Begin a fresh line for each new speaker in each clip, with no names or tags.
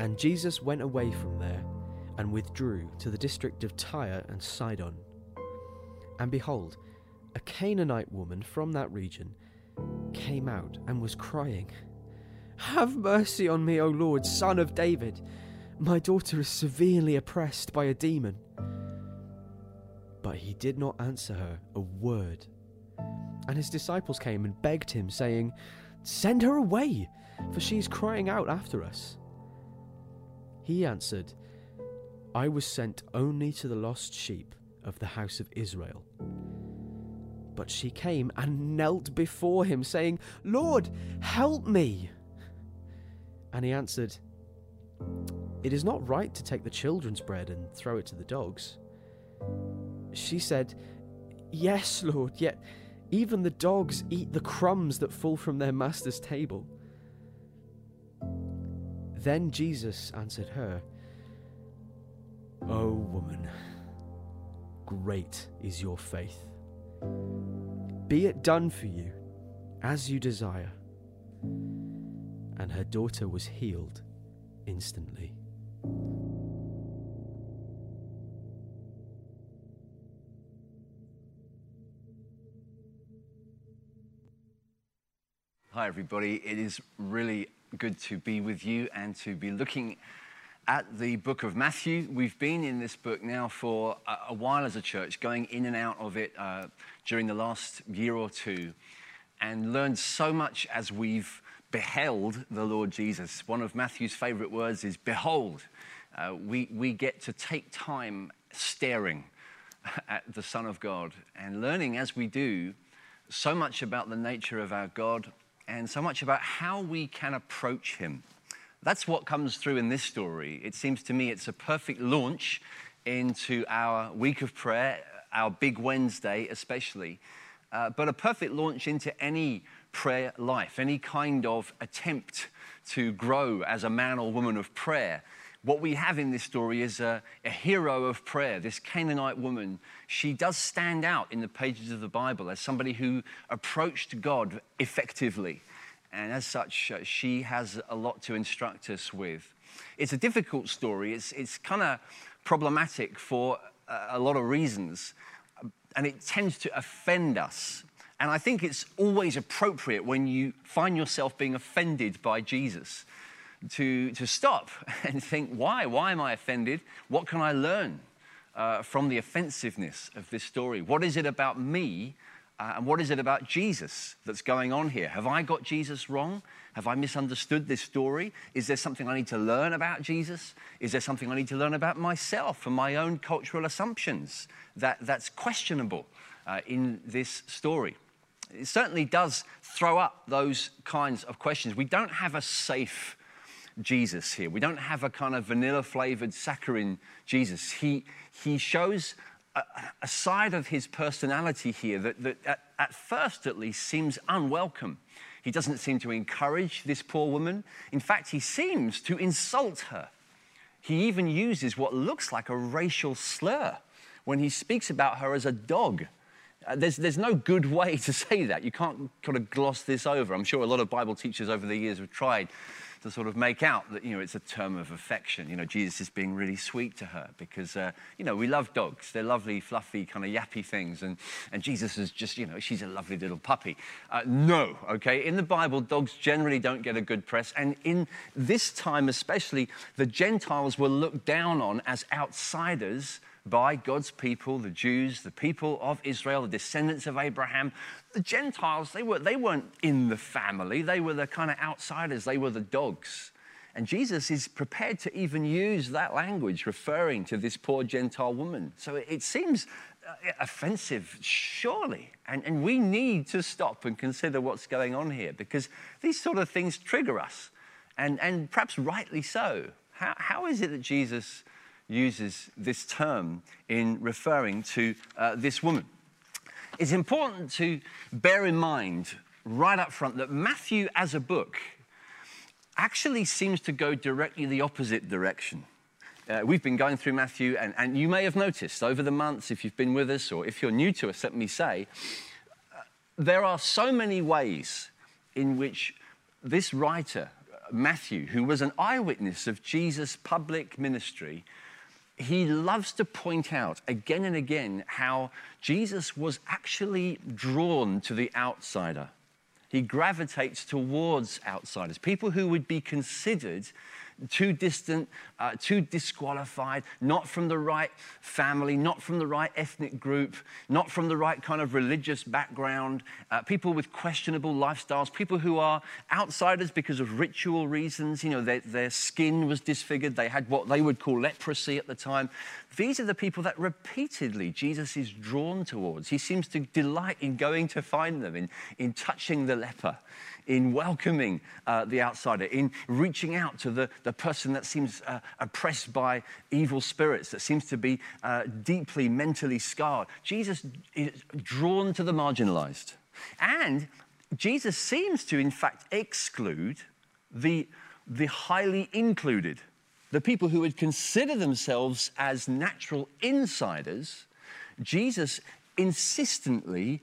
And Jesus went away from there and withdrew to the district of Tyre and Sidon. And behold, a Canaanite woman from that region came out and was crying, Have mercy on me, O Lord, son of David. My daughter is severely oppressed by a demon. But he did not answer her a word. And his disciples came and begged him, saying, Send her away, for she is crying out after us. He answered, I was sent only to the lost sheep of the house of Israel. But she came and knelt before him, saying, Lord, help me. And he answered, It is not right to take the children's bread and throw it to the dogs. She said, Yes, Lord, yet even the dogs eat the crumbs that fall from their master's table. Then Jesus answered her, O woman, great is your faith. Be it done for you as you desire. And her daughter was healed instantly.
Hi, everybody. It is really good to be with you and to be looking at the book of Matthew. We've been in this book now for a, a while as a church, going in and out of it uh, during the last year or two, and learned so much as we've beheld the Lord Jesus. One of Matthew's favorite words is behold. Uh, we, we get to take time staring at the Son of God and learning as we do so much about the nature of our God and so much about how we can approach Him. That's what comes through in this story. It seems to me it's a perfect launch into our week of prayer, our big Wednesday especially, uh, but a perfect launch into any prayer life, any kind of attempt to grow as a man or woman of prayer. What we have in this story is a, a, hero of prayer, this Canaanite woman. She does stand out in the pages of the Bible as somebody who approached God effectively. And as such, uh, she has a lot to instruct us with. It's a difficult story, it's, it's kind of problematic for a, a lot of reasons, and it tends to offend us. And I think it's always appropriate when you find yourself being offended by Jesus to, to stop and think, why? Why am I offended? What can I learn uh, from the offensiveness of this story? What is it about me uh, and what is it about Jesus that's going on here? Have I got Jesus wrong? Have I misunderstood this story? Is there something I need to learn about Jesus? Is there something I need to learn about myself and my own cultural assumptions that, that's questionable uh, in this story? It certainly does throw up those kinds of questions. We don't have a safe Jesus here. We don't have a kind of vanilla flavored saccharine Jesus. He, he shows a, a side of his personality here that, that at, at first at least seems unwelcome. He doesn't seem to encourage this poor woman. In fact, he seems to insult her. He even uses what looks like a racial slur when he speaks about her as a dog. Uh, there's, there's no good way to say that. You can't kind of gloss this over. I'm sure a lot of Bible teachers over the years have tried to sort of make out that, you know, it's a term of affection. You know, Jesus is being really sweet to her because, uh, you know, we love dogs. They're lovely, fluffy, kind of yappy things. And, and Jesus is just, you know, she's a lovely little puppy. Uh, no, okay? In the Bible, dogs generally don't get a good press. And in this time especially, the Gentiles were looked down on as outsiders by God's people, the Jews, the people of Israel, the descendants of Abraham. The Gentiles, they, were, they weren't in the family, they were the kind of outsiders, they were the dogs. And Jesus is prepared to even use that language referring to this poor Gentile woman. So it seems uh, offensive, surely. And, and we need to stop and consider what's going on here because these sort of things trigger us, and, and perhaps rightly so. How, how is it that Jesus uses this term in referring to uh, this woman. It's important to bear in mind right up front that Matthew, as a book, actually seems to go directly the opposite direction. Uh, we've been going through Matthew, and, and, you may have noticed over the months, if you've been with us or if you're new to us, let me say, uh, there are so many ways in which this writer Matthew, who was an eyewitness of Jesus' public ministry, he loves to point out again and again how Jesus was actually drawn to the outsider. He gravitates towards outsiders, people who would be considered too distant, uh, too disqualified, not from the right family, not from the right ethnic group, not from the right kind of religious background, uh, people with questionable lifestyles, people who are outsiders because of ritual reasons. You know, their, their skin was disfigured, they had what they would call leprosy at the time. These are the people that repeatedly Jesus is drawn towards. He seems to delight in going to find them, in, in touching the leper in welcoming uh, the outsider, in reaching out to the, the person that seems uh, oppressed by evil spirits, that seems to be uh, deeply mentally scarred. Jesus is drawn to the marginalized. And Jesus seems to, in fact, exclude the, the highly included, the people who would consider themselves as natural insiders. Jesus insistently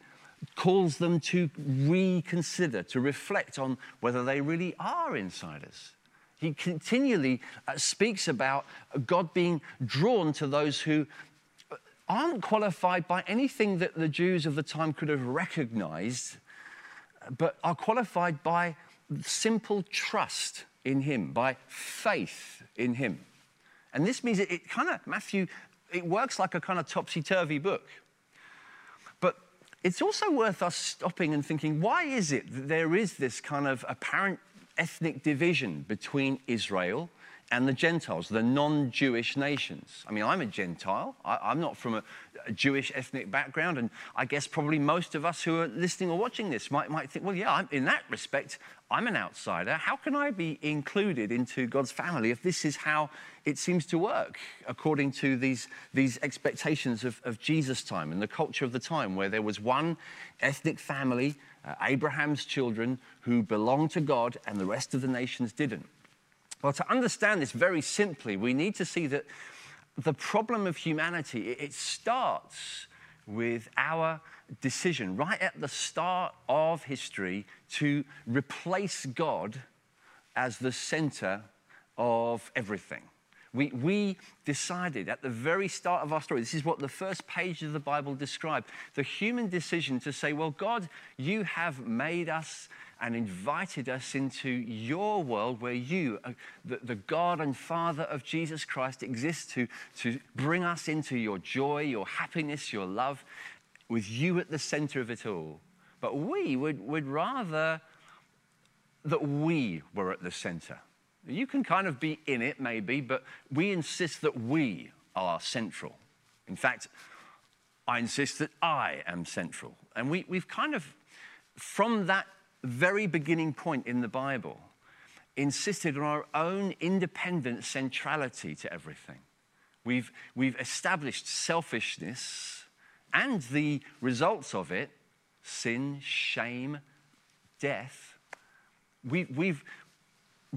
calls them to reconsider, to reflect on whether they really are insiders. He continually uh, speaks about God being drawn to those who aren't qualified by anything that the Jews of the time could have recognized, but are qualified by simple trust in Him, by faith in Him. And this means it, it kind of, Matthew, it works like a kind of topsy turvy book. But it's also worth us stopping and thinking why is it that there is this kind of apparent ethnic division between Israel and the Gentiles, the non Jewish nations. I mean, I'm a Gentile. I, am not from a, a, Jewish ethnic background, and I guess probably most of us who are listening or watching this might, might think, well, yeah, I'm, in that respect, I'm an outsider. How can I be included into God's family if this is how it seems to work according to these, these expectations of, of Jesus' time and the culture of the time, where there was one ethnic family, uh, Abraham's children, who belonged to God, and the rest of the nations didn't? Well, to understand this very simply, we need to see that the problem of humanity, it starts with our decision right at the start of history to replace God as the center of everything. We, we decided at the very start of our story, this is what the first page of the Bible described the human decision to say, Well, God, you have made us and invited us into your world where you, uh, the, the, God and Father of Jesus Christ, exists to, to bring us into your joy, your happiness, your love, with you at the center of it all. But we would, would rather that we were at the center. You can kind of be in it, maybe, but we insist that we are central. In fact, I insist that I am central. And we, we've kind of, from that very beginning point in the Bible, insisted on our own independent centrality to everything. We've, we've established selfishness and the results of it sin, shame, death. We, we've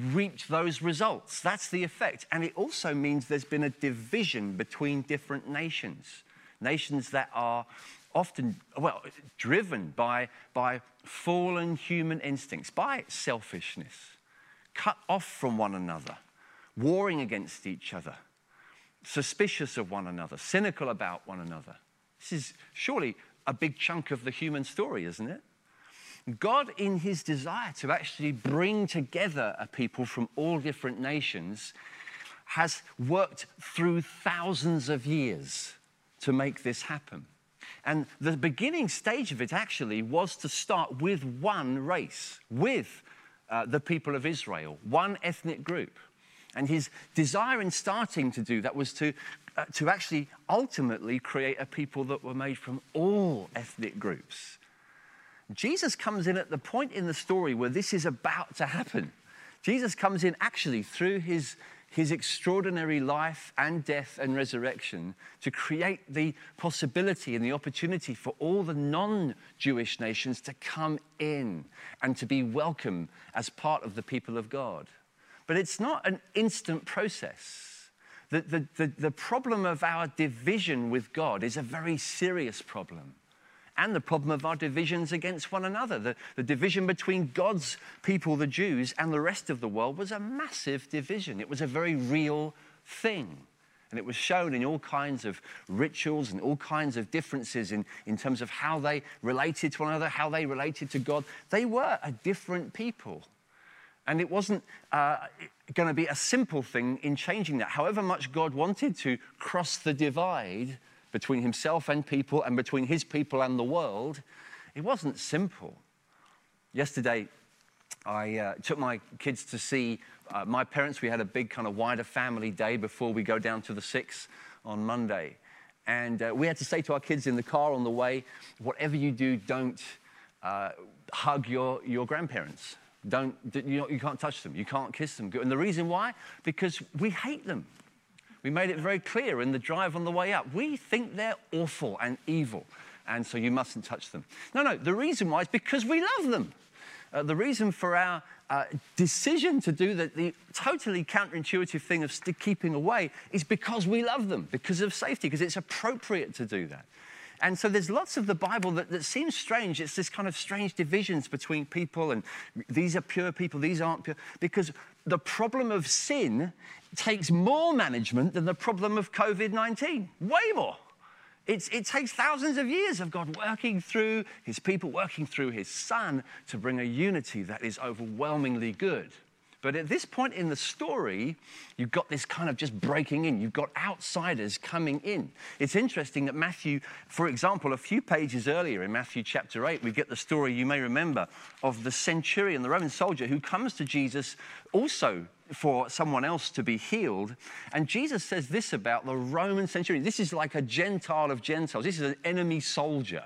reaped those results. That's the effect. And it also means there's been a division between different nations, nations that are often, well, driven by, by fallen human instincts, by selfishness, cut off from one another, warring against each other, suspicious of one another, cynical about one another. This is surely a big chunk of the human story, isn't it? God, in his desire to actually bring together a people from all different nations, has worked through thousands of years to make this happen. And the beginning stage of it actually was to start with one race, with uh, the people of Israel, one ethnic group. And his desire in starting to do that was to, uh, to actually ultimately create a people that were made from all ethnic groups. Jesus comes in at the point in the story where this is about to happen. Jesus comes in actually through his his extraordinary life and death and resurrection to create the possibility and the opportunity for all the non Jewish nations to come in and to be welcome as part of the people of God. But it's not an instant process. The, the, the, the problem of our division with God is a very serious problem. And the problem of our divisions against one another. The, the division between God's people, the Jews, and the rest of the world was a massive division. It was a very real thing. And it was shown in all kinds of rituals and all kinds of differences in, in terms of how they related to one another, how they related to God. They were a different people. And it wasn't uh, going to be a simple thing in changing that. However much God wanted to cross the divide between himself and people and between his people and the world, it wasn't simple. Yesterday, I uh, took my kids to see uh, my parents. We had a big kind of wider family day before we go down to the six on Monday. And uh, we had to say to our kids in the car on the way, whatever you do, don't uh, hug your, your grandparents. Don't, you, know, you can't touch them. You can't kiss them. And the reason why? Because we hate them. We made it very clear in the drive on the way up. We think they're awful and evil, and so you mustn't touch them. No, no, the reason why is because we love them. Uh, the reason for our uh, decision to do the, the, totally counterintuitive thing of keeping away is because we love them, because of safety, because it's appropriate to do that. And so there's lots of the Bible that, that seems strange. It's this kind of strange divisions between people, and these are pure people, these aren't pure. Because the problem of sin takes more management than the problem of COVID 19, way more. It's, it takes thousands of years of God working through his people, working through his son to bring a unity that is overwhelmingly good. But at this point in the story, you've got this kind of just breaking in. You've got outsiders coming in. It's interesting that Matthew, for example, a few pages earlier in Matthew chapter 8, we get the story you may remember of the centurion, the Roman soldier, who comes to Jesus also for someone else to be healed. And Jesus says this about the Roman centurion. This is like a Gentile of Gentiles, this is an enemy soldier.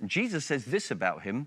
And Jesus says this about him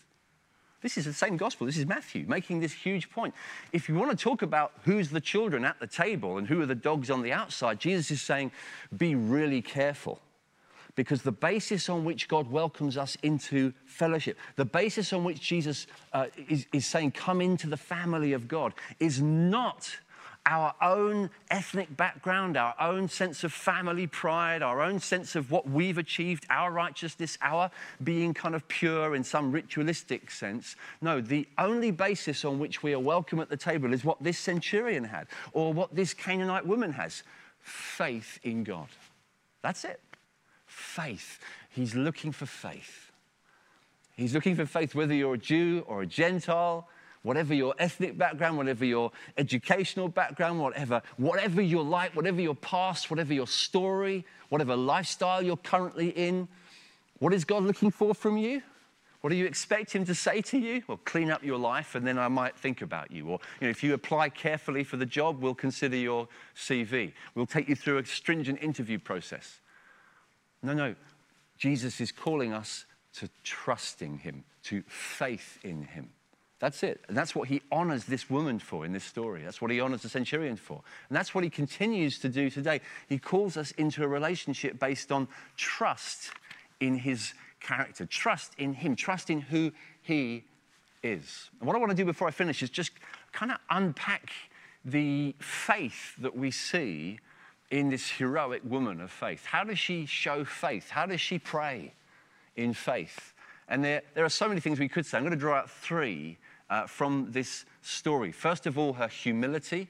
This is the same gospel. This is Matthew making this huge point. If you want to talk about who's the children at the table and who are the dogs on the outside, Jesus is saying, be really careful. Because the basis on which God welcomes us into fellowship, the basis on which Jesus uh, is, is saying, come into the family of God, is not our own ethnic background, our own sense of family pride, our own sense of what we've achieved, our righteousness, our being kind of pure in some ritualistic sense. No, the only basis on which we are welcome at the table is what this centurion had or what this Canaanite woman has faith in God. That's it. Faith. He's looking for faith. He's looking for faith, whether you're a Jew or a Gentile, whatever your ethnic background, whatever your educational background, whatever, whatever you're like, whatever your past, whatever your story, whatever lifestyle you're currently in, what is God looking for from you? What do you expect him to say to you? Well, clean up your life and then I might think about you. Or you know, if you apply carefully for the job, we'll consider your CV. We'll take you through a stringent interview process. No, no. Jesus is calling us to trusting him, to faith in him. That's it. And that's what he honors this woman for in this story. That's what he honors the centurion for. And that's what he continues to do today. He calls us into a relationship based on trust in his character, trust in him, trust in who he is. And what I want to do before I finish is just kind of unpack the faith that we see in this heroic woman of faith. How does she show faith? How does she pray in faith? And there, there are so many things we could say. I'm going to draw out three uh, from this story. First of all, her humility.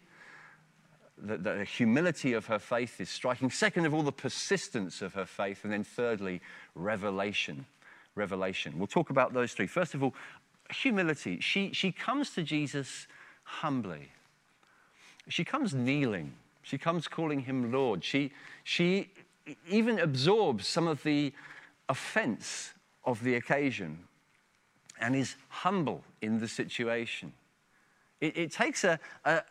The, the, humility of her faith is striking. Second of all, the persistence of her faith. And then thirdly, revelation. Revelation. We'll talk about those three. First of all, humility. She, she comes to Jesus humbly. She comes kneeling. She comes calling him Lord. She, she even absorbs some of the offense of the occasion and is humble in the situation. It, it takes a, a,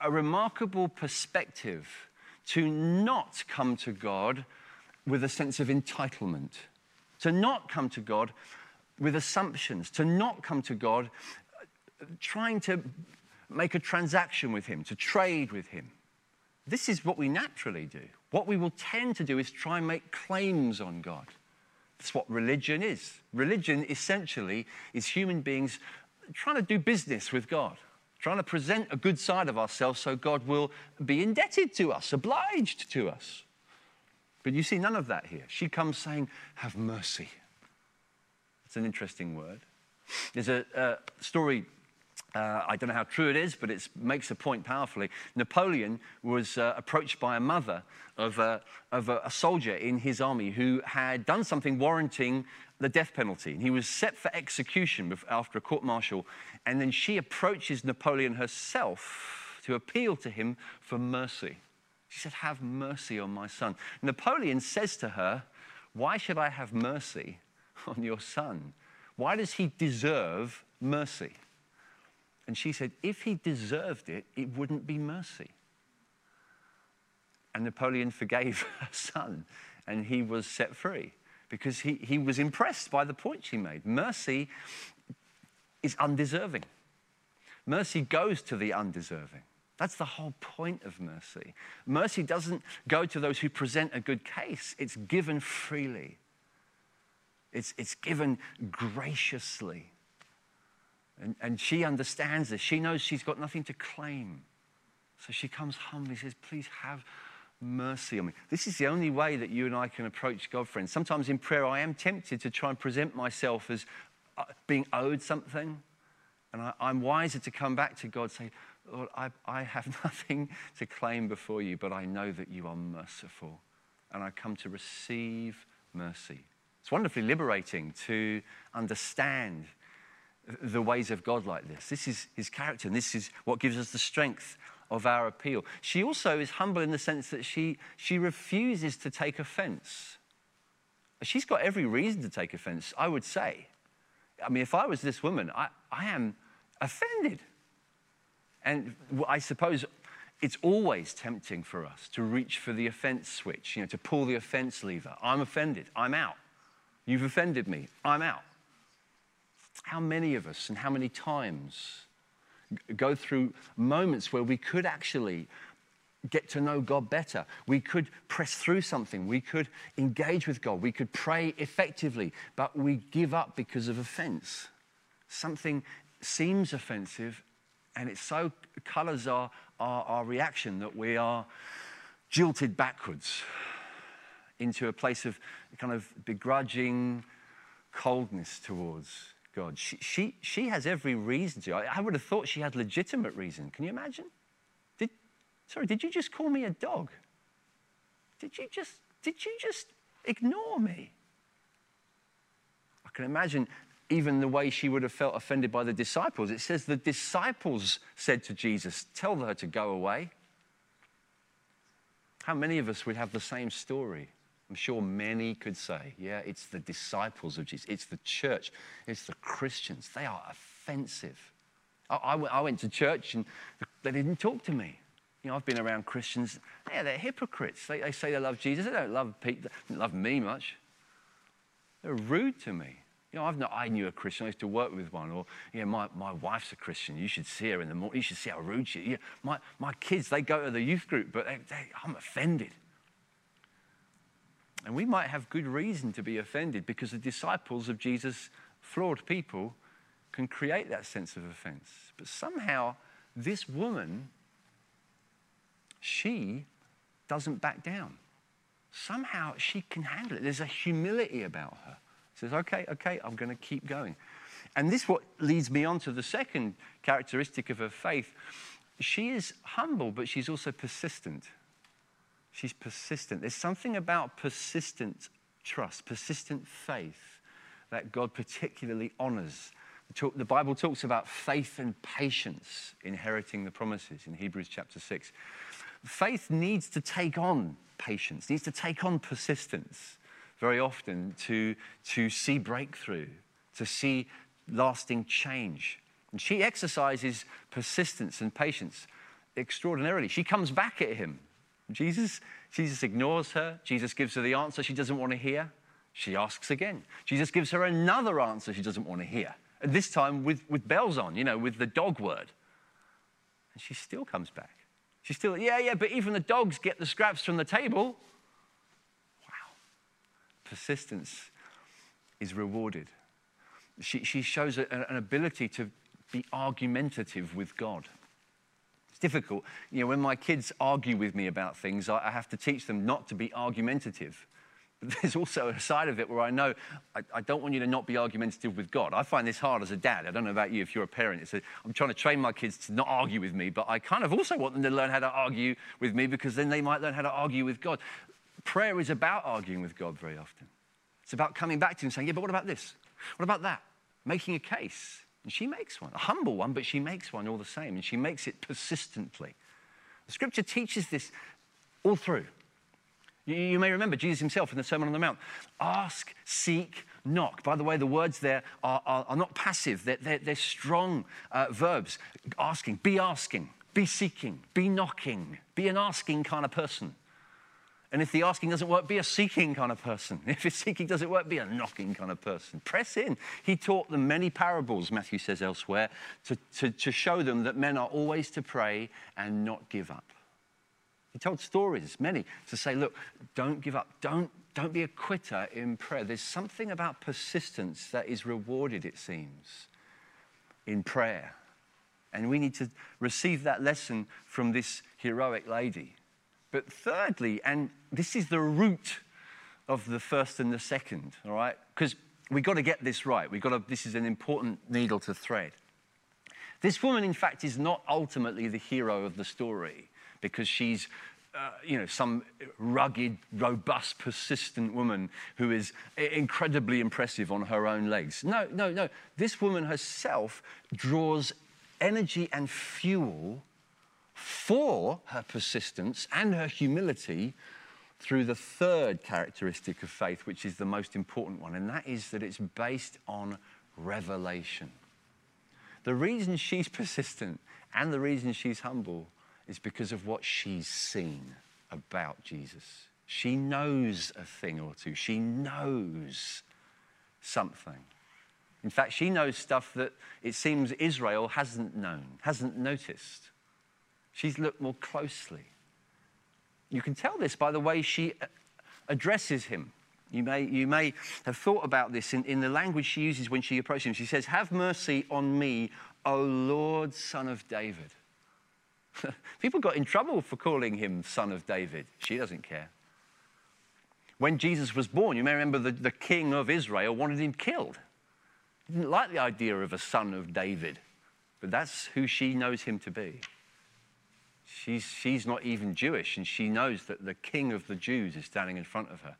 a remarkable perspective to not come to God with a sense of entitlement, to not come to God with assumptions, to not come to God trying to make a transaction with him, to trade with him. This is what we naturally do. What we will tend to do is try and make claims on God. That's what religion is. Religion essentially is human beings trying to do business with God, trying to present a good side of ourselves so God will be indebted to us, obliged to us. But you see none of that here. She comes saying, Have mercy. It's an interesting word. There's a, a story uh, I don't know how true it is, but it makes a point powerfully. Napoleon was uh, approached by a mother of, a, of a, a, soldier in his army who had done something warranting the death penalty. And he was set for execution after a court martial. And then she approaches Napoleon herself to appeal to him for mercy. She said, Have mercy on my son. Napoleon says to her, Why should I have mercy on your son? Why does he deserve mercy? And she said, if he deserved it, it wouldn't be mercy. And Napoleon forgave her son, and he was set free because he, he was impressed by the point she made. Mercy is undeserving, mercy goes to the undeserving. That's the whole point of mercy. Mercy doesn't go to those who present a good case, it's given freely, it's, it's given graciously. And, and she understands this. She knows she's got nothing to claim. So she comes humbly, says, Please have mercy on me. This is the only way that you and I can approach God, friends. Sometimes in prayer, I am tempted to try and present myself as uh, being owed something. And I, am wiser to come back to God, and say, Lord, I, I have nothing to claim before you, but I know that you are merciful. And I come to receive mercy. It's wonderfully liberating to understand the ways of God like this. This is his character, and this is what gives us the strength of our appeal. She also is humble in the sense that she, she refuses to take offense. She's got every reason to take offense, I would say. I mean, if I was this woman, I, I am offended. And I suppose it's always tempting for us to reach for the offense switch, you know, to pull the offense lever. I'm offended, I'm out. You've offended me, I'm out. How many of us and how many times go through moments where we could actually get to know God better. We could press through something. We could engage with God. We could pray effectively, but we give up because of offense. Something seems offensive, and it so colors our, our, our reaction that we are jilted backwards into a place of kind of begrudging coldness towards God. She, she, she has every reason to. I, I would have thought she had legitimate reason. Can you imagine? Did, sorry, did you just call me a dog? Did you just, did you just ignore me? I can imagine even the way she would have felt offended by the disciples. It says the disciples said to Jesus, Tell her to go away. How many of us would have the same story? I'm sure many could say, yeah, it's the disciples of Jesus, it's the church, it's the Christians. They are offensive. I, went to church and they didn't talk to me. You know, I've been around Christians, yeah, they're hypocrites. They, they say they love Jesus, they don't love, people, they don't love me much. They're rude to me. You know, I've not, I knew a Christian, I used to work with one, or, know, my, my wife's a Christian, you should see her in the morning, you should see how rude she is. Yeah, my, my kids, they go to the youth group, but they, they, I'm offended. And we might have good reason to be offended because the disciples of Jesus, flawed people, can create that sense of offense. But somehow, this woman, she doesn't back down. Somehow she can handle it. There's a humility about her. She says, okay, okay, I'm going to keep going. And this what leads me on to the second characteristic of her faith. She is humble, but she's also persistent. She's persistent. There's something about persistent trust, persistent faith that God particularly honors. The Bible talks about faith and patience inheriting the promises in Hebrews chapter 6. Faith needs to take on patience, needs to take on persistence very often to, to see breakthrough, to see lasting change. And she exercises persistence and patience extraordinarily. She comes back at him Jesus, Jesus ignores her. Jesus gives her the answer she doesn't want to hear. She asks again. Jesus gives her another answer she doesn't want to hear. And this time with, with bells on, you know, with the dog word. And she still comes back. She's still, yeah, yeah, but even the dogs get the scraps from the table. Wow. Persistence is rewarded. She, she shows an ability to be argumentative with God. Difficult. You know, when my kids argue with me about things, I, I have to teach them not to be argumentative. But there's also a side of it where I know I, I, don't want you to not be argumentative with God. I find this hard as a dad. I don't know about you if you're a parent. It's a, I'm trying to train my kids to not argue with me, but I kind of also want them to learn how to argue with me because then they might learn how to argue with God. Prayer is about arguing with God very often. It's about coming back to Him and saying, Yeah, but what about this? What about that? Making a case. And she makes one, a humble one, but she makes one all the same, and she makes it persistently. The scripture teaches this all through. You, you, may remember Jesus himself in the Sermon on the Mount ask, seek, knock. By the way, the words there are, are, are not passive, they're, they're, they're strong uh, verbs. Asking, be asking, be seeking, be knocking, be an asking kind of person. And if the asking doesn't work, be a seeking kind of person. If the seeking doesn't work, be a knocking kind of person. Press in. He taught them many parables, Matthew says elsewhere, to, to, to show them that men are always to pray and not give up. He told stories, many, to say, look, don't give up. Don't, don't be a quitter in prayer. There's something about persistence that is rewarded, it seems, in prayer. And we need to receive that lesson from this heroic lady. But thirdly, and this is the root of the first and the second, all right? Because we've got to get this right. We've got to, this is an important needle to thread. This woman, in fact, is not ultimately the hero of the story because she's uh, you know, some rugged, robust, persistent woman who is incredibly impressive on her own legs. No, no, no. This woman herself draws energy and fuel for her persistence and her humility through the third characteristic of faith, which is the most important one, and that is that it's based on revelation. The reason she's persistent and the reason she's humble is because of what she's seen about Jesus. She knows a thing or two, she knows something. In fact, she knows stuff that it seems Israel hasn't known, hasn't noticed. She's looked more closely. You can tell this by the way she uh, addresses him. You may, you may have thought about this in, in the language she uses when she approaches him. She says, Have mercy on me, O Lord, son of David. People got in trouble for calling him son of David. She doesn't care. When Jesus was born, you may remember the, the king of Israel wanted him killed. He didn't like the idea of a son of David, but that's who she knows him to be. She's, she's not even Jewish, and she knows that the king of the Jews is standing in front of her.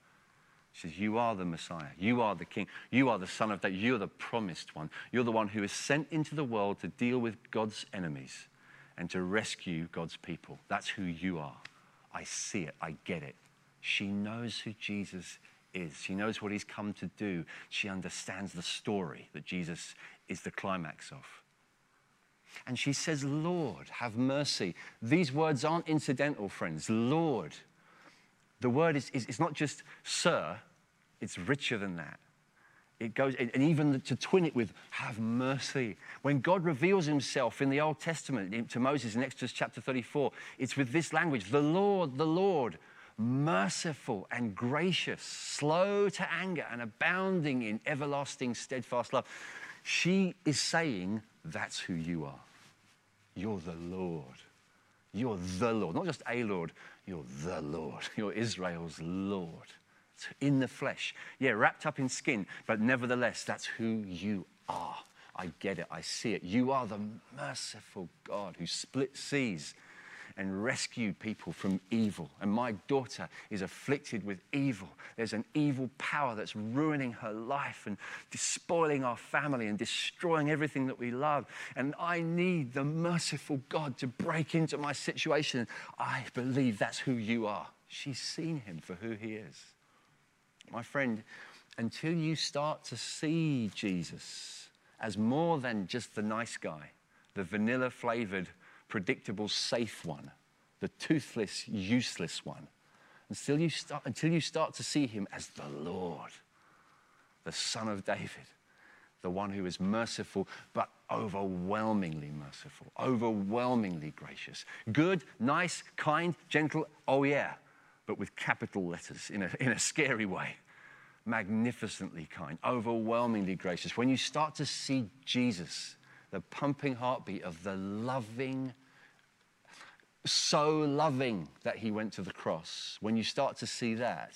She says, You are the Messiah. You are the King. You are the Son of David. You're the promised one. You're the one who is sent into the world to deal with God's enemies and to rescue God's people. That's who you are. I see it. I get it. She knows who Jesus is. She knows what he's come to do. She understands the story that Jesus is the climax of. And she says, Lord, have mercy. These words aren't incidental, friends. Lord. The word is, is, is not just sir, it's richer than that. It goes, and even to twin it with, have mercy. When God reveals himself in the Old Testament to Moses in Exodus chapter 34, it's with this language the Lord, the Lord, merciful and gracious, slow to anger, and abounding in everlasting, steadfast love. She is saying, That's who you are. You're the Lord. You're the Lord. Not just a Lord, you're the Lord. You're Israel's Lord in the flesh. Yeah, wrapped up in skin, but nevertheless, that's who you are. I get it. I see it. You are the merciful God who split seas and rescued people from evil. And my daughter is afflicted with evil. There's an evil power that's ruining her life and despoiling our family and destroying everything that we love. And I need the merciful God to break into my situation. I believe that's who you are. She's seen him for who he is. My friend, until you start to see Jesus as more than just the nice guy, the vanilla flavored, predictable, safe one, the toothless, useless one, until you start, until you start to see him as the Lord, the Son of David, the one who is merciful, but overwhelmingly merciful, overwhelmingly gracious. Good, nice, kind, gentle, oh yeah, but with capital letters in a, in a scary way. Magnificently kind, overwhelmingly gracious. When you start to see Jesus, the pumping heartbeat of the loving, so loving that he went to the cross, when you start to see that,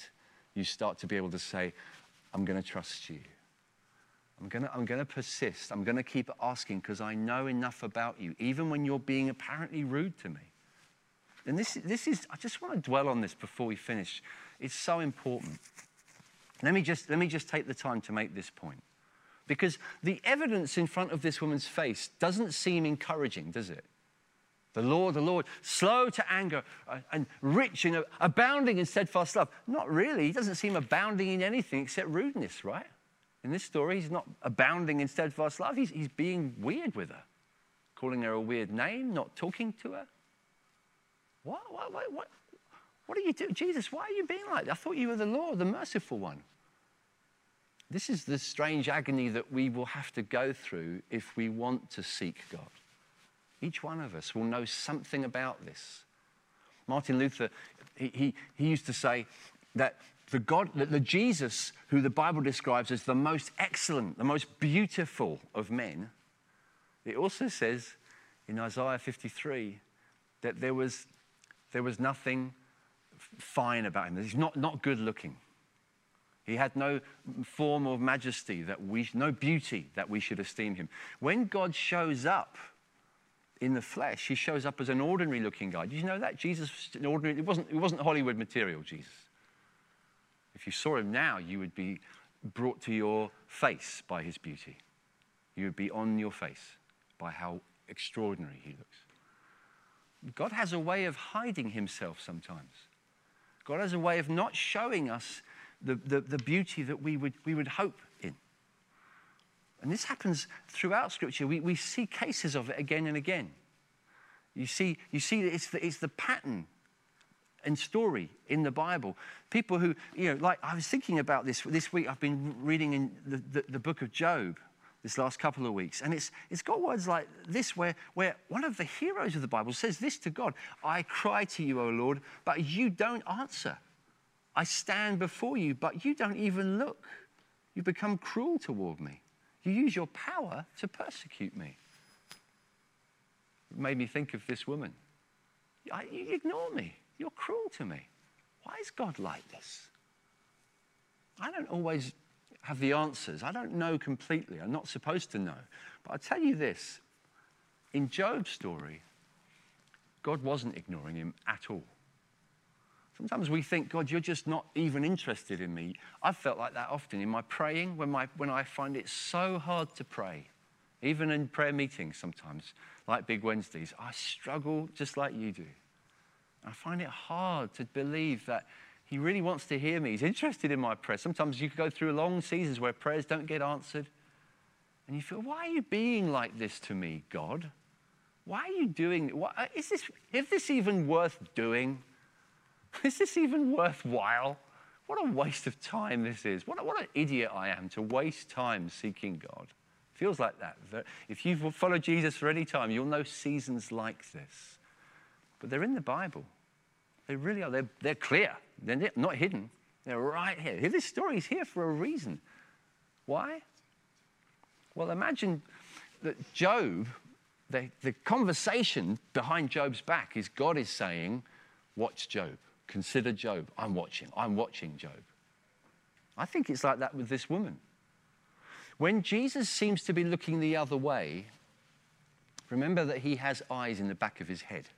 you start to be able to say, I'm going to trust you. I'm going to, I'm going to persist. I'm going to keep asking because I know enough about you, even when you're being apparently rude to me. And this, this is, I just want to dwell on this before we finish. It's so important. Let me just, let me just take the time to make this point. Because the evidence in front of this woman's face doesn't seem encouraging, does it? The Lord, the Lord, slow to anger uh, and rich in abounding in steadfast love. Not really. He doesn't seem abounding in anything except rudeness, right? In this story, he's not abounding in steadfast love. He's, he's being weird with her, calling her a weird name, not talking to her. What, what, what, what, what are you doing? Jesus, why are you being like that? I thought you were the Lord, the merciful one. This is the strange agony that we will have to go through if we want to seek God. Each one of us will know something about this. Martin Luther, he, he, he used to say that the God, the Jesus who the Bible describes as the most excellent, the most beautiful of men, it also says in Isaiah 53 that there was, there was nothing fine about him. He's not, not good looking. He had no form of majesty that we, no beauty that we should esteem him. When God shows up in the flesh, he shows up as an ordinary looking guy. Did you know that? Jesus an ordinary, it wasn't, it wasn't Hollywood material, Jesus. If you saw him now, you would be brought to your face by his beauty. You would be on your face by how extraordinary he looks. God has a way of hiding himself sometimes. God has a way of not showing us the, the, the beauty that we would, we would hope in. And this happens throughout Scripture. We, we see cases of it again and again. You see, you see it's the, it's the pattern and story in the Bible. People who, you know, like I was thinking about this this week, I've been reading in the, the, the, book of Job this last couple of weeks, and it's, it's got words like this where, where one of the heroes of the Bible says this to God I cry to you, O Lord, but you don't answer. I stand before you, but you don't even look. You become cruel toward me. You use your power to persecute me. It made me think of this woman. You ignore me. You're cruel to me. Why is God like this? I don't always have the answers. I don't know completely. I'm not supposed to know. But I'll tell you this in Job's story, God wasn't ignoring him at all. Sometimes we think, God, you're just not even interested in me. I've felt like that often in my praying when, my, when I find it so hard to pray, even in prayer meetings sometimes, like Big Wednesdays. I struggle just like you do. I find it hard to believe that he really wants to hear me. He's interested in my prayers. Sometimes you go through long seasons where prayers don't get answered. And you feel, why are you being like this to me, God? Why are you doing is this is this even worth doing? Is this even worthwhile? What a waste of time this is. What, what an idiot I am to waste time seeking God. Feels like that. If you've followed Jesus for any time, you'll know seasons like this. But they're in the Bible. They really are. They're, they're clear. They're not hidden. They're right here. This story is here for a reason. Why? Well, imagine that Job, the, the conversation behind Job's back is God is saying, Watch Job. Consider Job. I'm watching. I'm watching Job. I think it's like that with this woman. When Jesus seems to be looking the other way, remember that he has eyes in the back of his head.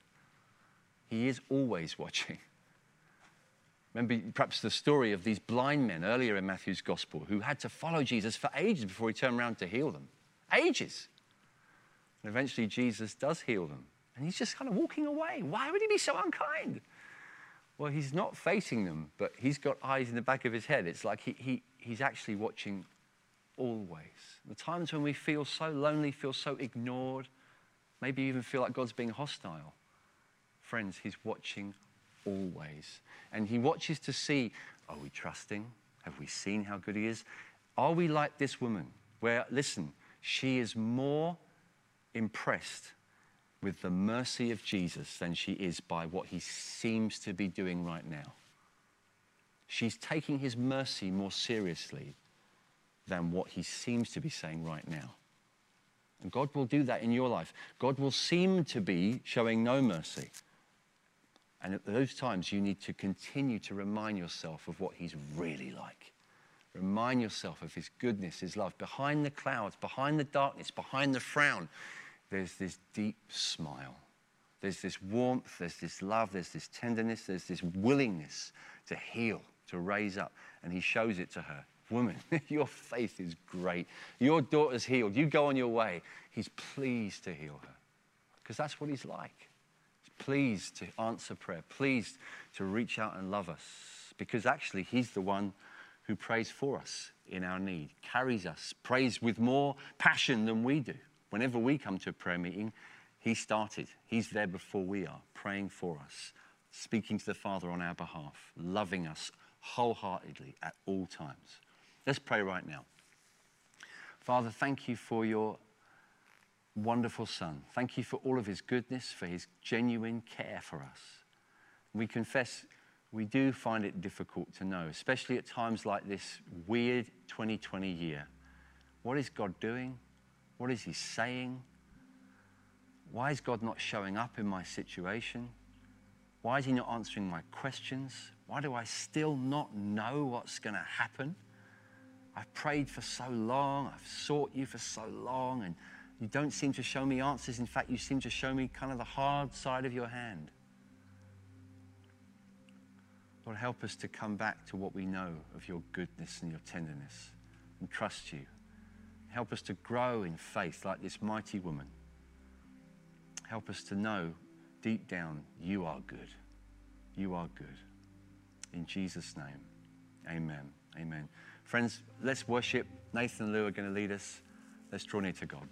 He is always watching. Remember perhaps the story of these blind men earlier in Matthew's gospel who had to follow Jesus for ages before he turned around to heal them. Ages. And eventually Jesus does heal them. And he's just kind of walking away. Why would he be so unkind? Well, he's not facing them, but he's got eyes in the back of his head. It's like he, he, he's actually watching always. The times when we feel so lonely, feel so ignored, maybe even feel like God's being hostile. Friends, He's watching always. And He watches to see are we trusting? Have we seen how good He is? Are we like this woman? where, listen, she is more impressed with the mercy of Jesus than she is by what he seems to be doing right now. She's taking his mercy more seriously than what he seems to be saying right now. And God will do that in your life. God will seem to be showing no mercy. And at those times, you need to continue to remind yourself of what he's really like. Remind yourself of his goodness, his love. Behind the clouds, behind the darkness, behind the frown, there's this deep smile. There's this warmth, there's this love, there's this tenderness, there's this willingness to heal, to raise up. And he shows it to her. Woman, your faith is great. Your daughter's healed. You go on your way. He's pleased to heal her because that's what he's like. He's pleased to answer prayer, pleased to reach out and love us because actually he's the one who prays for us in our need, carries us, prays with more passion than we do. Whenever we come to a prayer meeting, he started. He's there before we are, praying for us, speaking to the Father on our behalf, loving us wholeheartedly at all times. Let's pray right now. Father, thank you for your wonderful Son. Thank you for all of his goodness, for his genuine care for us. We confess we do find it difficult to know, especially at times like this weird 2020 year. What is God doing? What is He saying? Why is God not showing up in my situation? Why is He not answering my questions? Why do I still not know what's going to happen? I've prayed for so long, I've sought you for so long, and you don't seem to show me answers. In fact, you seem to show me kind of the hard side of your hand. Lord, help us to come back to what we know of your goodness and your tenderness and trust you. Help us to grow in faith like this mighty woman. Help us to know deep down you are good. You are good. In Jesus' name, amen. Amen. Friends, let's worship. Nathan and Lou are going to lead us. Let's draw near to God.